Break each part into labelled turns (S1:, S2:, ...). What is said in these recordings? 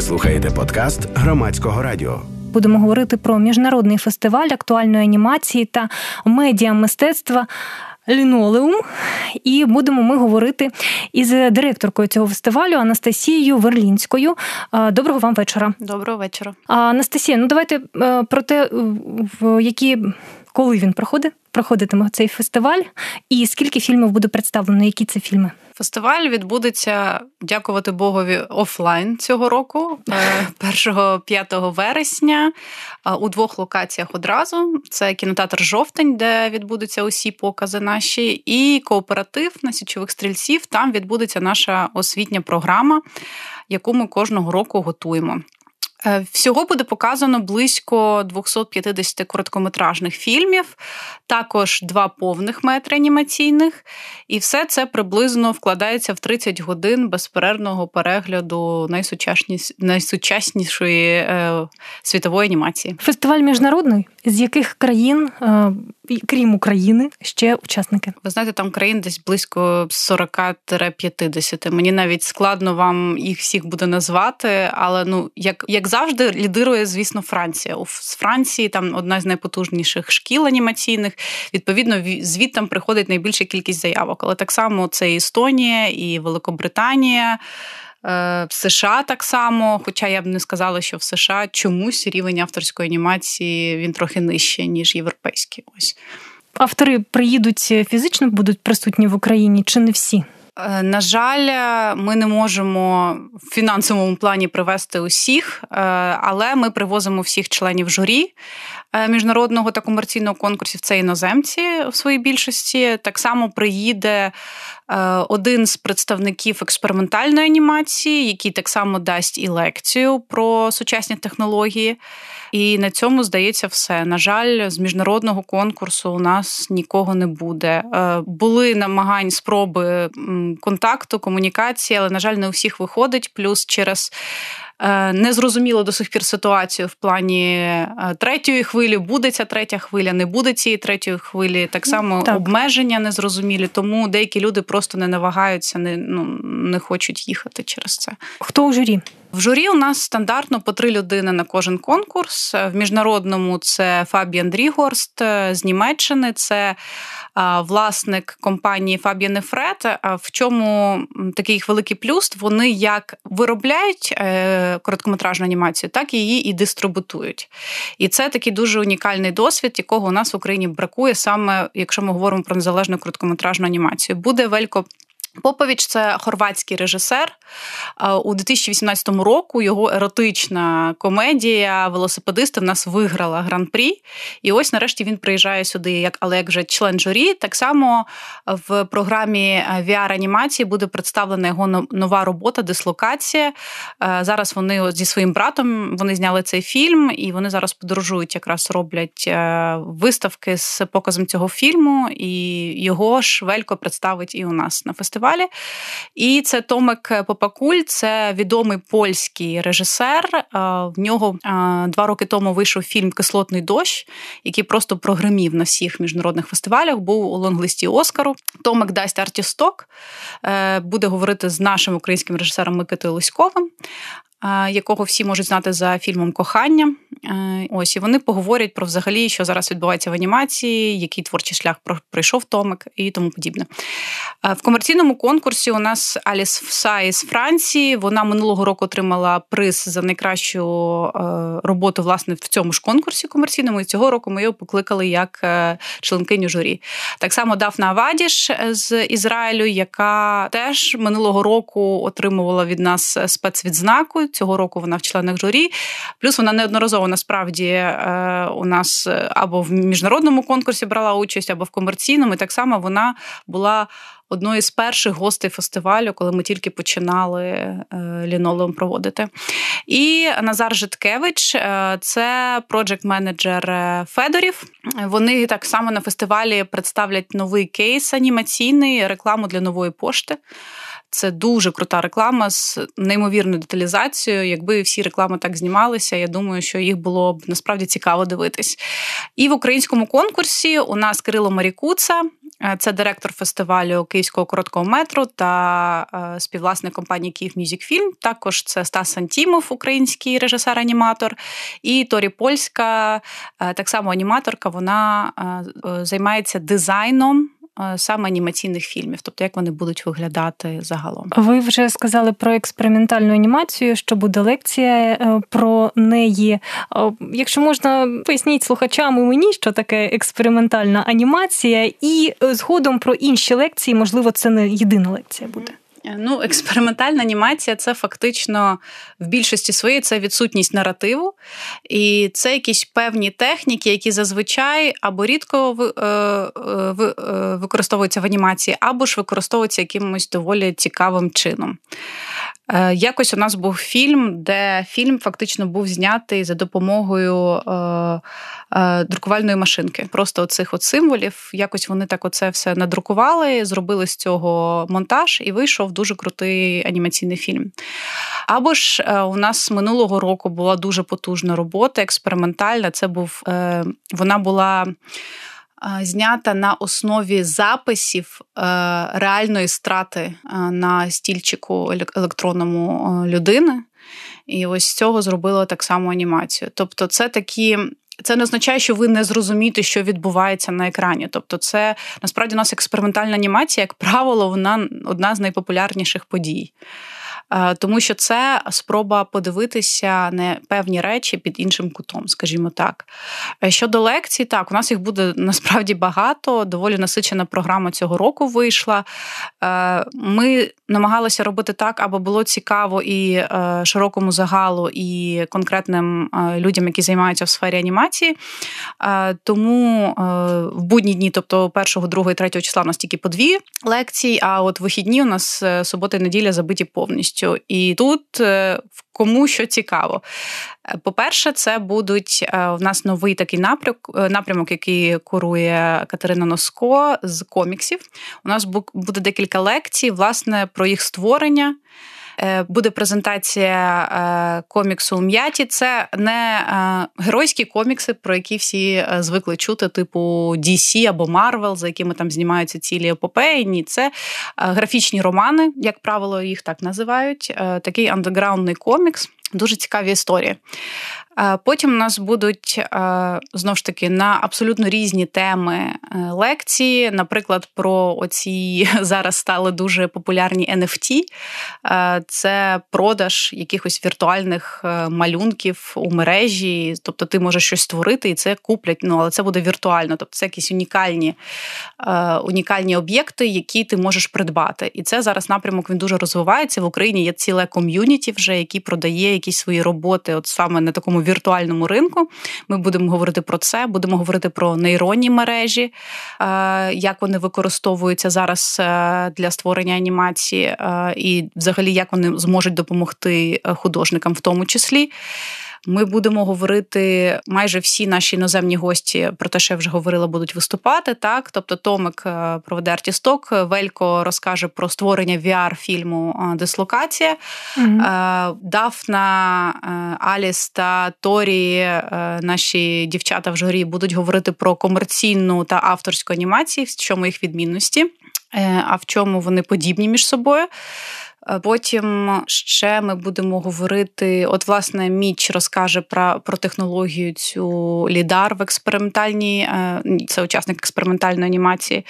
S1: Ви слухаєте подкаст громадського радіо.
S2: Будемо говорити про міжнародний фестиваль актуальної анімації та медіа мистецтва. Лінолеум, і будемо ми говорити із директоркою цього фестивалю Анастасією Верлінською. Доброго вам вечора.
S3: Доброго вечора.
S2: Анастасія. Ну давайте е, про те, в які коли він проходить, проходитиме цей фестиваль, і скільки фільмів буде представлено, які це фільми?
S3: Фестиваль відбудеться, дякувати Богові, офлайн цього року, 1-5 е, вересня, е, у двох локаціях одразу: це кінотеатр Жовтень, де відбудуться усі покази наші, і кооператив на січових стрільців. Там відбудеться наша освітня програма, яку ми кожного року готуємо. Е, всього буде показано близько 250 короткометражних фільмів, також два повних метри анімаційних, і все це приблизно вкладається в 30 годин безперервного перегляду найсучаснішої е, світової анімації.
S2: Фестиваль міжнародний, з яких країн, е, крім України, ще учасники?
S3: Ви знаєте, там країн десь близько 40-50. Мені навіть складно вам їх всіх буде назвати, але ну як як завжди, лідирує, звісно, Франція. У Франції там одна з найпотужніших шкіл анімаційних. Відповідно, звідти приходить найбільша кількість заявок. Але так само це і Естонія, і Великобританія. Е, в США так само, хоча я б не сказала, що в США чомусь рівень авторської анімації він трохи нижче, ніж європейський. Ось
S2: автори приїдуть фізично, будуть присутні в Україні, чи не всі?
S3: Е, на жаль, ми не можемо в фінансовому плані привезти усіх, е, але ми привозимо всіх членів журі е, міжнародного та комерційного конкурсів. Це іноземці в своїй більшості. Так само приїде один з представників експериментальної анімації, який так само дасть і лекцію про сучасні технології. І на цьому здається все. На жаль, з міжнародного конкурсу у нас нікого не буде. Е, були намагань спроби контакту, комунікації, але на жаль, не у всіх виходить. Плюс через Е, незрозуміло до сих пір ситуацію в плані е, третьої хвилі. Буде ця третя хвиля, не буде цієї третьої хвилі. Так само так. обмеження незрозумілі, тому деякі люди просто не навагаються, не ну не хочуть їхати через це.
S2: Хто у журі?
S3: В журі у нас стандартно по три людини на кожен конкурс. В міжнародному це Фабіан Дрігорст з Німеччини. Це власник компанії Фабіан Фред. В чому такий їх великий плюс? Вони як виробляють е, короткометражну анімацію, так і її і дистрибутують. І це такий дуже унікальний досвід, якого у нас в Україні бракує саме, якщо ми говоримо про незалежну короткометражну анімацію. Буде Велько Поповіч це хорватський режисер. У 2018 року його еротична комедія Велосипедисти в нас виграла гран-прі. І ось нарешті він приїжджає сюди, як як вже член журі. Так само в програмі VR-анімації буде представлена його нова робота, дислокація. Зараз вони зі своїм братом вони зняли цей фільм, і вони зараз подорожують, якраз роблять е, виставки з показом цього фільму. І його ж Велько представить і у нас на фестивалі фестивалі. І це Томик Попакуль, це відомий польський режисер. В нього два роки тому вийшов фільм Кислотний дощ, який просто прогримів на всіх міжнародних фестивалях. Був у лонглисті Оскару. Томик дасть артісток, е, буде говорити з нашим українським режисером Микитою Лиськовим якого всі можуть знати за фільмом Кохання. Ось і вони поговорять про взагалі, що зараз відбувається в анімації, який творчий шлях пройшов Томик і тому подібне. В комерційному конкурсі у нас Аліс Фса із Франції. Вона минулого року отримала приз за найкращу роботу власне в цьому ж конкурсі комерційному. І цього року ми його покликали як е, членкиню журі. Так само Дафна Авадіш з Ізраїлю, яка теж минулого року отримувала від нас спецвідзнаку. Цього року вона в членах журі. Плюс вона неодноразово насправді е, у нас е, або в міжнародному конкурсі брала участь, або в комерційному. І так само вона була. Одною з перших гостей фестивалю, коли ми тільки починали е, лінолеум проводити. І Назар Житкевич це проджект-менеджер Федорів. Вони так само на фестивалі представлять новий кейс анімаційний, рекламу для нової пошти. Це дуже крута реклама з неймовірною деталізацією. Якби всі реклами так знімалися, я думаю, що їх було б насправді цікаво дивитись. І в українському конкурсі у нас Кирило Марікуца. Е, це директор фестивалю Київського короткого метру та е, співвласник компанії Kyiv Music Film. Також це Стас Антімов, український режисер-аніматор, і Торі Польська, е, так само аніматорка. Вона займається дизайном саме анімаційних фільмів, тобто як вони будуть виглядати загалом.
S2: Ви вже сказали про експериментальну анімацію, що буде лекція е, про неї. Е, якщо можна, поясніть слухачам і мені, що таке експериментальна анімація, і згодом про інші лекції, можливо, це не єдина лекція буде.
S3: Е, ну, експериментальна анімація це фактично в більшості своєї це відсутність наративу, і це якісь певні техніки, які зазвичай або рідко е, е, використовуються в анімації, або ж використовуються якимось доволі цікавим чином. Е, якось у нас був фільм, де фільм фактично був знятий за допомогою е, е, друкувальної машинки. Просто оцих от символів. Якось вони так оце все надрукували, зробили з цього монтаж і вийшов дуже крутий анімаційний фільм. Або ж у нас минулого року була дуже потужна робота, експериментальна. Це був вона була знята на основі записів е, реальної страти е, на стільчику електронному е, людини. І ось цього зробила так само анімацію. Тобто, це такі. Це не означає, що ви не зрозумієте, що відбувається на екрані. Тобто, це насправді у нас експериментальна анімація, як правило, вона одна з найпопулярніших подій. Е, тому що це спроба подивитися на певні речі під іншим кутом, скажімо так. Е, щодо лекцій, так, у нас їх буде насправді багато, доволі насичена програма цього року вийшла. Е, ми намагалися робити так, аби було цікаво і широкому загалу, і конкретним людям, які займаються в сфері анімації. Тому в будні дні, тобто 1, 2, 3 числа, у нас тільки по дві лекції, а от вихідні у нас субота і неділя забиті повністю. І тут е, кому що цікаво. Е, по-перше, це будуть е, нас новий такий напрямок, напрямок, який курує Катерина Носко з коміксів. У нас буде декілька лекцій, власне, про їх створення. Е, буде презентація е, коміксу м'яті. Це не е, геройські комікси, про які всі звикли чути, типу DC або Marvel, за якими там знімаються цілі епопеї. Ні, це графічні романи, як правило, їх так називають. Такий андеграундний комікс. Дуже цікаві історії. Потім у нас будуть знову ж таки на абсолютно різні теми е, лекції. Наприклад, про оці зараз стали дуже популярні NFT. Це продаж якихось віртуальних е, малюнків у мережі. Тобто ти можеш щось створити і це куплять. Ну але це буде віртуально. Тобто це якісь унікальні е, унікальні об'єкти, які ти можеш придбати. І це зараз напрямок він дуже розвивається. В Україні є ціле ком'юніті, вже які продає якісь свої роботи, от саме на такому віртуальному ринку. Ми будемо говорити про це, будемо говорити про нейронні мережі, е, як вони використовуються зараз е, для створення анімації, е, і взагалі як вони зможуть допомогти художникам в тому числі. Ми будемо говорити майже всі наші іноземні гості про те, що я вже говорила, будуть виступати. Так, тобто Томик е, проведе артісток, Велько розкаже про створення vr фільму е, Дислокація. mm Дафна, Аліс та Торі, наші дівчата в журі, будуть говорити про комерційну та авторську анімацію, в чому їх відмінності, а в чому вони подібні між собою. Потім ще ми будемо говорити. От, власне, Міч розкаже про про технологію цю лідар в експериментальній, е, це учасник експериментальної анімації.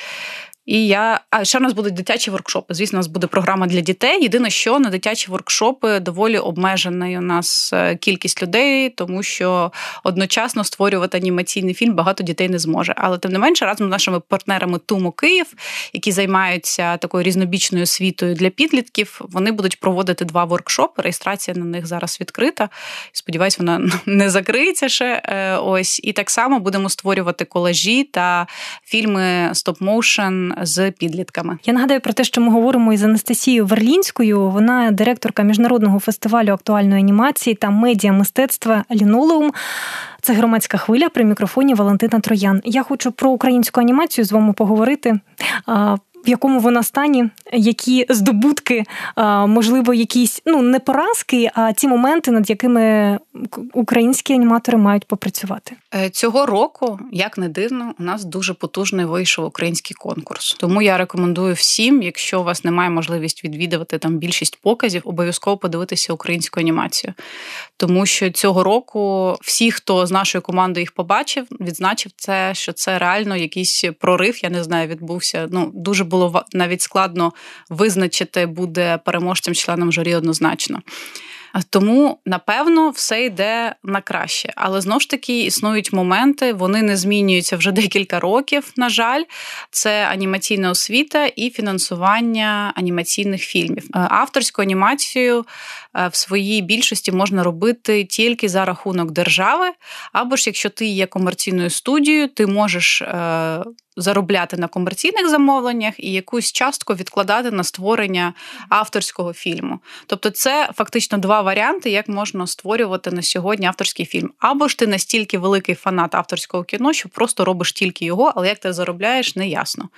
S3: І я а ще у нас будуть дитячі воркшопи. Звісно, у нас буде програма для дітей. Єдине, що на дитячі воркшопи доволі обмежена у нас е, кількість людей, тому що одночасно створювати анімаційний фільм багато дітей не зможе. Але тим не менше, разом з нашими партнерами Тумо Київ, які займаються такою різнобічною освітою для підлітків, вони будуть проводити два воркшопи. Реєстрація на них зараз відкрита. Сподіваюсь, вона не закриється ще. Е, ось і так само будемо створювати колажі та фільми стоп-моушен з підлітками.
S2: Я нагадаю про те, що ми говоримо із Анастасією Верлінською. Вона директорка міжнародного фестивалю актуальної анімації та медіа мистецтва Лінолеум. Це громадська хвиля при мікрофоні Валентина Троян. Я хочу про українську анімацію з вами поговорити. В якому вона стані, які здобутки, можливо, якісь ну не поразки, а ті моменти, над якими українські аніматори мають попрацювати
S3: е, цього року. Як не дивно, у нас дуже потужний вийшов український конкурс. Тому я рекомендую всім, якщо у вас немає можливість відвідувати там більшість показів, обов'язково подивитися українську анімацію. Тому що цього року всі, хто з нашої команди їх побачив, відзначив це, що це реально якийсь прорив. Я не знаю, відбувся. Ну дуже було навіть складно визначити, буде переможцем членом журі однозначно. Тому, напевно, все йде на краще. Але знову ж таки існують моменти, вони не змінюються вже декілька років. На жаль, це анімаційна освіта і фінансування анімаційних фільмів. Е, авторську анімацію е, в своїй більшості можна робити тільки за рахунок держави, або ж якщо ти є комерційною студією, ти можеш. Заробляти на комерційних замовленнях і якусь частку відкладати на створення авторського фільму. Тобто, це фактично два варіанти, як можна створювати на сьогодні авторський фільм. Або ж ти настільки великий фанат авторського кіно, що просто робиш тільки його, але як ти заробляєш, не ясно.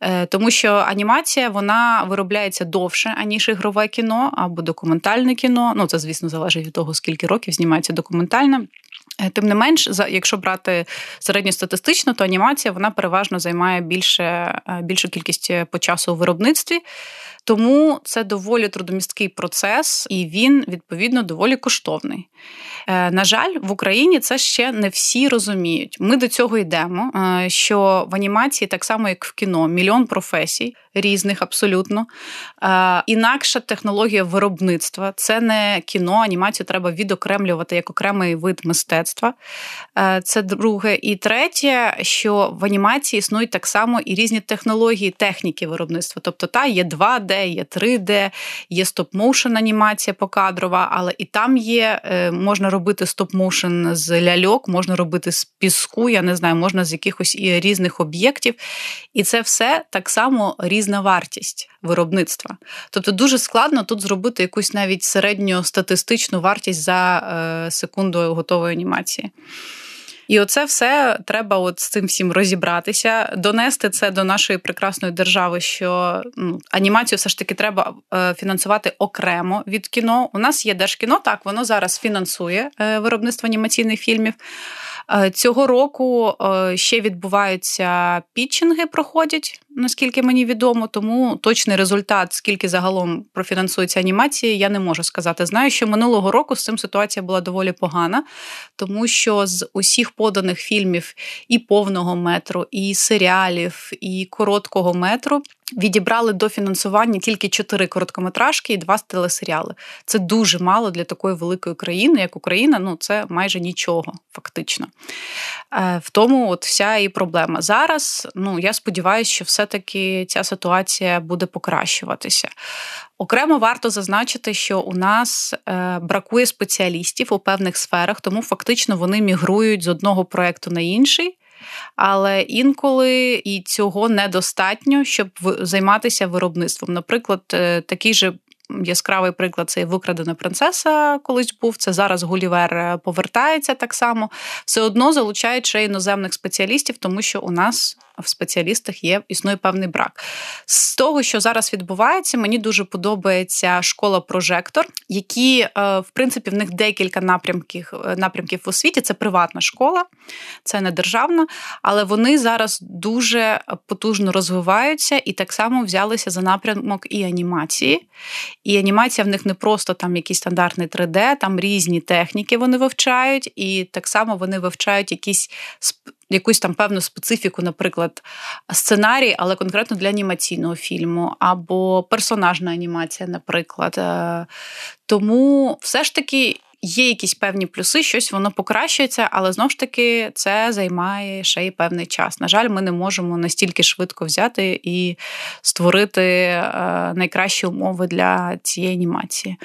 S3: Е, тому що анімація вона виробляється довше, аніж ігрове кіно або документальне кіно. Ну, це, звісно, залежить від того, скільки років знімається документальне. Е, тим не менш, якщо брати середньостатистично, то анімація вона переважно займає більше, е, більшу кількість по часу у виробництві. Тому це доволі трудомісткий процес, і він відповідно доволі коштовний. Е, на жаль, в Україні це ще не всі розуміють. Ми до цього йдемо. Е, що в анімації, так само як в кіно, мільйон професій різних абсолютно. Е, інакша технологія виробництва це не кіно, анімацію треба відокремлювати як окремий вид мистецтва. Це друге. І третє, що в анімації існують так само і різні технології, техніки виробництва. Тобто, та є 2D, є 3D, є стоп-моушен анімація покадрова, але і там є, можна робити стоп-моушен з ляльок, можна робити з піску, я не знаю, можна з якихось різних об'єктів. І це все так само різна вартість виробництва. Тобто дуже складно тут зробити якусь навіть середньостатистичну вартість за е, секунду готової анімації. І оце все треба от з цим всім розібратися, донести це до нашої прекрасної держави, що ну, анімацію все ж таки треба е, фінансувати окремо від кіно. У нас є держкіно, так воно зараз фінансує е, виробництво анімаційних фільмів. Е, цього року ще відбуваються пітчинги, проходять наскільки мені відомо, тому точний результат, скільки загалом профінансується анімації, я не можу сказати. Знаю, що минулого року з цим ситуація була доволі погана, тому що з усіх поданих фільмів і повного метру, і серіалів, і короткого метру відібрали до фінансування тільки чотири короткометражки і два телесеріали. Це дуже мало для такої великої країни, як Україна. Ну це майже нічого, фактично. Е, в тому от вся і проблема. Зараз ну я сподіваюся, що все-таки ця ситуація буде покращуватися. Окремо варто зазначити, що у нас е, бракує спеціалістів у певних сферах, тому фактично вони мігрують з одного проекту на інший. Але інколи і цього недостатньо, щоб займатися виробництвом. Наприклад, е, такий же. Яскравий приклад це викрадена принцеса колись був. Це зараз Гулівер е, повертається так само. Все одно залучають ще іноземних спеціалістів, тому що у нас в спеціалістах є існує певний брак. З того, що зараз відбувається, мені дуже подобається школа прожектор, які, е, в принципі, в них декілька напрямків е, напрямків в освіті. Це приватна школа, це не державна, але вони зараз дуже потужно розвиваються і так само взялися за напрямок і анімації. І анімація в них не просто там якийсь стандартний 3D, там різні техніки вони вивчають, і так само вони вивчають якісь якусь там певну специфіку, наприклад, сценарій, але конкретно для анімаційного фільму, або персонажна анімація, наприклад. Е, тому все ж таки Є якісь певні плюси, щось воно покращується, але знову ж таки це займає ще й певний час. На жаль, ми не можемо настільки швидко взяти і створити е, найкращі умови для цієї анімації.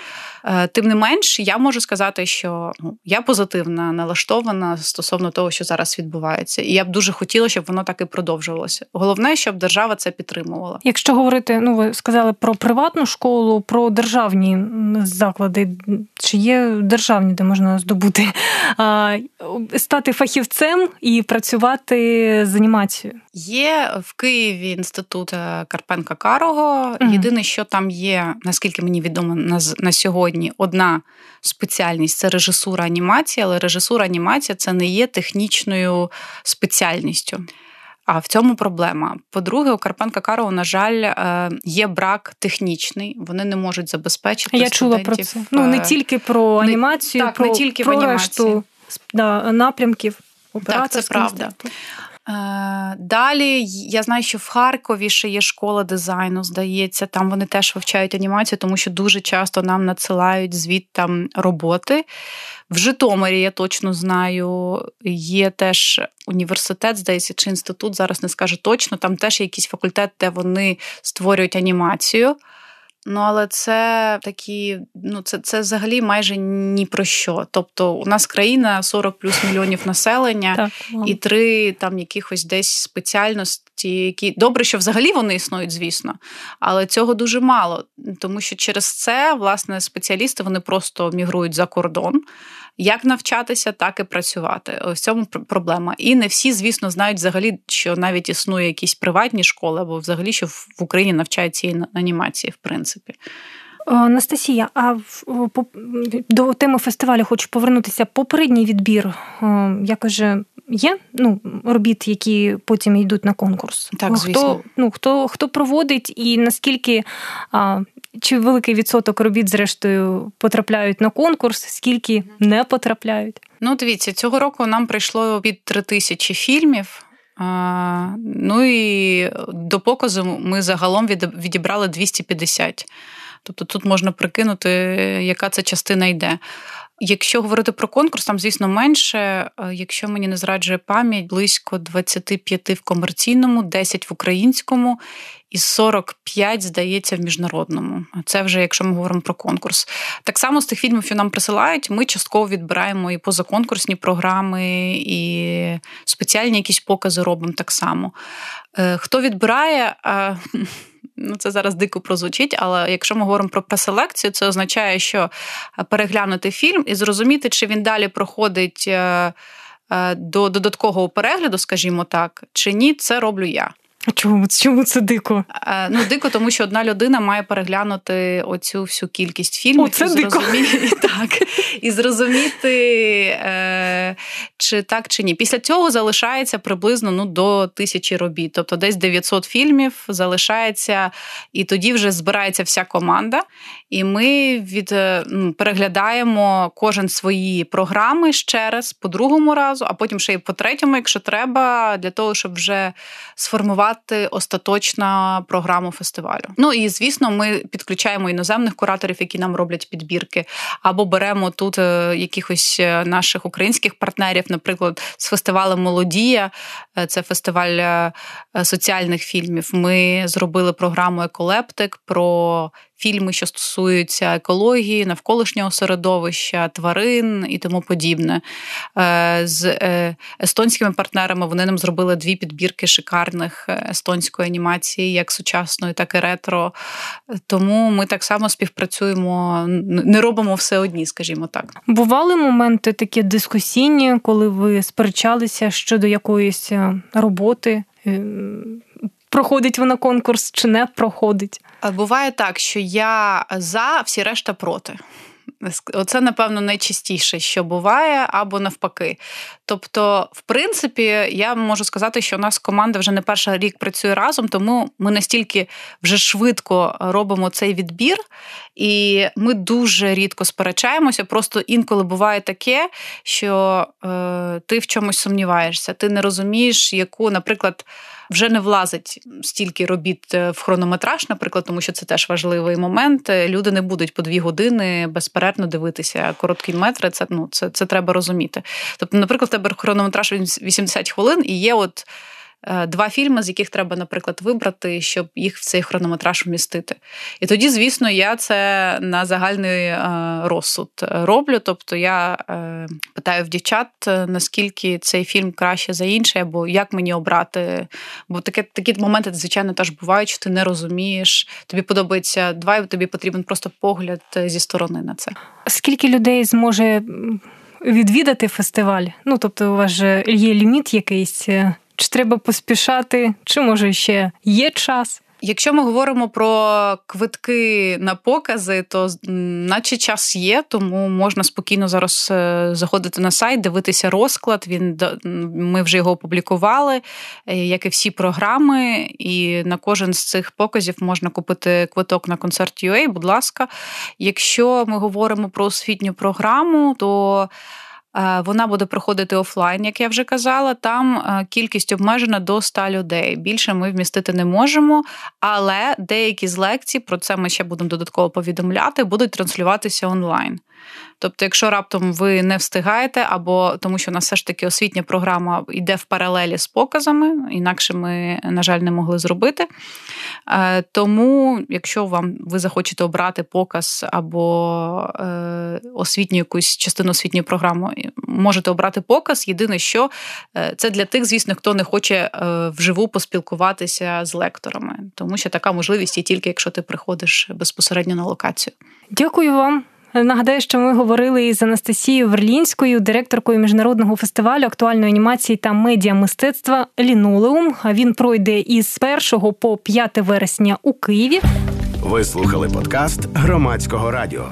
S3: Е, тим не менш, я можу сказати, що ну, я позитивно налаштована стосовно того, що зараз відбувається, і я б дуже хотіла, щоб воно так і продовжувалося. Головне, щоб держава це підтримувала.
S2: Якщо говорити, ну ви сказали про приватну школу, про державні заклади, чи є державні державні, де можна здобути, стати фахівцем і працювати з анімацією?
S3: Є в Києві інститут е, Карпенка Карого. mm Єдине, що там є, наскільки мені відомо на, на сьогодні, одна спеціальність це режисура анімації, але режисура анімація це не є технічною спеціальністю. А в цьому проблема. По-друге, у Карпенка Карова, на жаль, е, є брак технічний. Вони не можуть забезпечити.
S2: Я чула про це. Ну не е, тільки про анімацію,
S3: не, так,
S2: про,
S3: не тільки
S2: про решту да, напрямків.
S3: Так, це правда. Е, далі я знаю, що в Харкові ще є школа дизайну, здається, там вони теж вивчають анімацію, тому що дуже часто нам надсилають звіт там роботи. В Житомирі я точно знаю, є теж університет, здається, чи інститут, зараз не скажу точно, там теж є якийсь факультет, де вони створюють анімацію. Ну, але це такі, ну це це взагалі майже ні про що. Тобто, у нас країна 40 плюс мільйонів населення так, і три там якихось десь спеціальності, які добре, що взагалі вони існують, звісно, але цього дуже мало, тому що через це власне спеціалісти вони просто мігрують за кордон як навчатися, так і працювати. Ось цьому проблема. І не всі, звісно, знають взагалі, що навіть існує якісь приватні школи, або взагалі що в Україні навчають цієї анімації, в принципі.
S2: Анастасія, а до теми фестивалю хочу повернутися. Попередній відбір якось же є ну, робіт, які потім йдуть на конкурс.
S3: Так, звісно.
S2: Хто ну, хто, хто проводить і наскільки чи великий відсоток робіт, зрештою, потрапляють на конкурс, скільки не потрапляють?
S3: Ну, дивіться, цього року нам прийшло під три тисячі фільмів. Ну і до показу ми загалом відібрали 250. Тобто тут можна прикинути, яка це частина йде. Якщо говорити про конкурс, там, звісно, менше. Е, якщо мені не зраджує пам'ять, близько 25 в комерційному, 10 в українському і 45, здається, в міжнародному. Це вже якщо ми говоримо про конкурс. Так само з тих фільмів, що нам присилають, ми частково відбираємо і позаконкурсні програми, і спеціальні якісь покази робимо так само. Е, хто відбирає? Ну це зараз дико прозвучить, але якщо ми говоримо про преселекцію, це означає, що переглянути фільм і зрозуміти, чи він далі проходить е, е, до додаткового перегляду, скажімо так, чи ні, це роблю я.
S2: А чому чому це дико?
S3: Е, ну, дико, тому що одна людина має переглянути оцю всю кількість фільмів
S2: О, це і зрозуміти
S3: дико. так, і зрозуміти, е, чи так, чи ні. Після цього залишається приблизно ну, до тисячі робіт. Тобто десь 900 фільмів залишається, і тоді вже збирається вся команда. І ми від, е, ну, переглядаємо кожен свої програми ще раз по другому разу, а потім ще й по третьому, якщо треба, для того, щоб вже сформувати готувати остаточна програму фестивалю. Ну і звісно, ми підключаємо іноземних кураторів, які нам роблять підбірки, або беремо тут е, якихось е, наших українських партнерів, наприклад, з фестивалем Молодія, е, це фестиваль соціальних фільмів. Ми зробили програму Еколептик про фільми, що стосуються екології, навколишнього середовища, тварин і тому подібне. Е, з е, естонськими партнерами вони нам зробили дві підбірки шикарних е, естонської анімації, як сучасної, так і ретро. Тому ми так само співпрацюємо, не робимо все одні, скажімо так.
S2: Бували моменти такі дискусійні, коли ви сперечалися щодо якоїсь роботи. Проходить вона конкурс чи не проходить?
S3: Буває так, що я за, всі решта проти. Оце, напевно, найчастіше, що буває, або навпаки. Тобто, в принципі, я можу сказати, що у нас команда вже не перший рік працює разом, тому ми настільки вже швидко робимо цей відбір, і ми дуже рідко сперечаємося. Просто інколи буває таке, що е, ти в чомусь сумніваєшся, ти не розумієш, яку, наприклад вже не влазить стільки робіт е, в хронометраж, наприклад, тому що це теж важливий момент. Люди не будуть по дві години безперервно дивитися короткі метри. Це ну це, це треба розуміти. Тобто, наприклад, в тебе хронометраж 80 хвилин і є от. Е, два фільми, з яких треба, наприклад, вибрати, щоб їх в цей хронометраж вмістити. І тоді, звісно, я це на загальний е, розсуд роблю. Тобто я е, питаю в дівчат, наскільки цей фільм краще за інший, або як мені обрати. Бо таке, такі моменти, звичайно, теж бувають, що ти не розумієш. Тобі подобається два, і тобі потрібен просто погляд зі сторони на це.
S2: Скільки людей зможе відвідати фестиваль? Ну тобто, у вас же є ліміт якийсь. Чи треба поспішати, чи може ще є час?
S3: Якщо ми говоримо про квитки на покази, то наче час є, тому можна спокійно зараз е, заходити на сайт, дивитися розклад. Він ми вже його опублікували, е, як і всі програми. І на кожен з цих показів можна купити квиток на концерт UA, Будь ласка, якщо ми говоримо про освітню програму, то вона буде проходити офлайн, як я вже казала. Там е, кількість обмежена до 100 людей. Більше ми вмістити не можемо, але деякі з лекцій, про це ми ще будемо додатково повідомляти, будуть транслюватися онлайн. Тобто, якщо раптом ви не встигаєте, або тому, що у нас все ж таки освітня програма йде в паралелі з показами, інакше ми, на жаль, не могли зробити. Е, тому, якщо вам ви захочете обрати показ або е, освітню якусь частину освітньої програми, можете обрати показ. Єдине, що е, це для тих, звісно, хто не хоче вживу поспілкуватися з лекторами, тому що така можливість є тільки якщо ти приходиш безпосередньо на локацію.
S2: Дякую вам. Нагадаю, що ми говорили із Анастасією Верлінською, директоркою міжнародного фестивалю актуальної анімації та медіа мистецтва Лінолеум. Він пройде із 1 по 5 вересня у Києві.
S1: Ви слухали подкаст громадського радіо.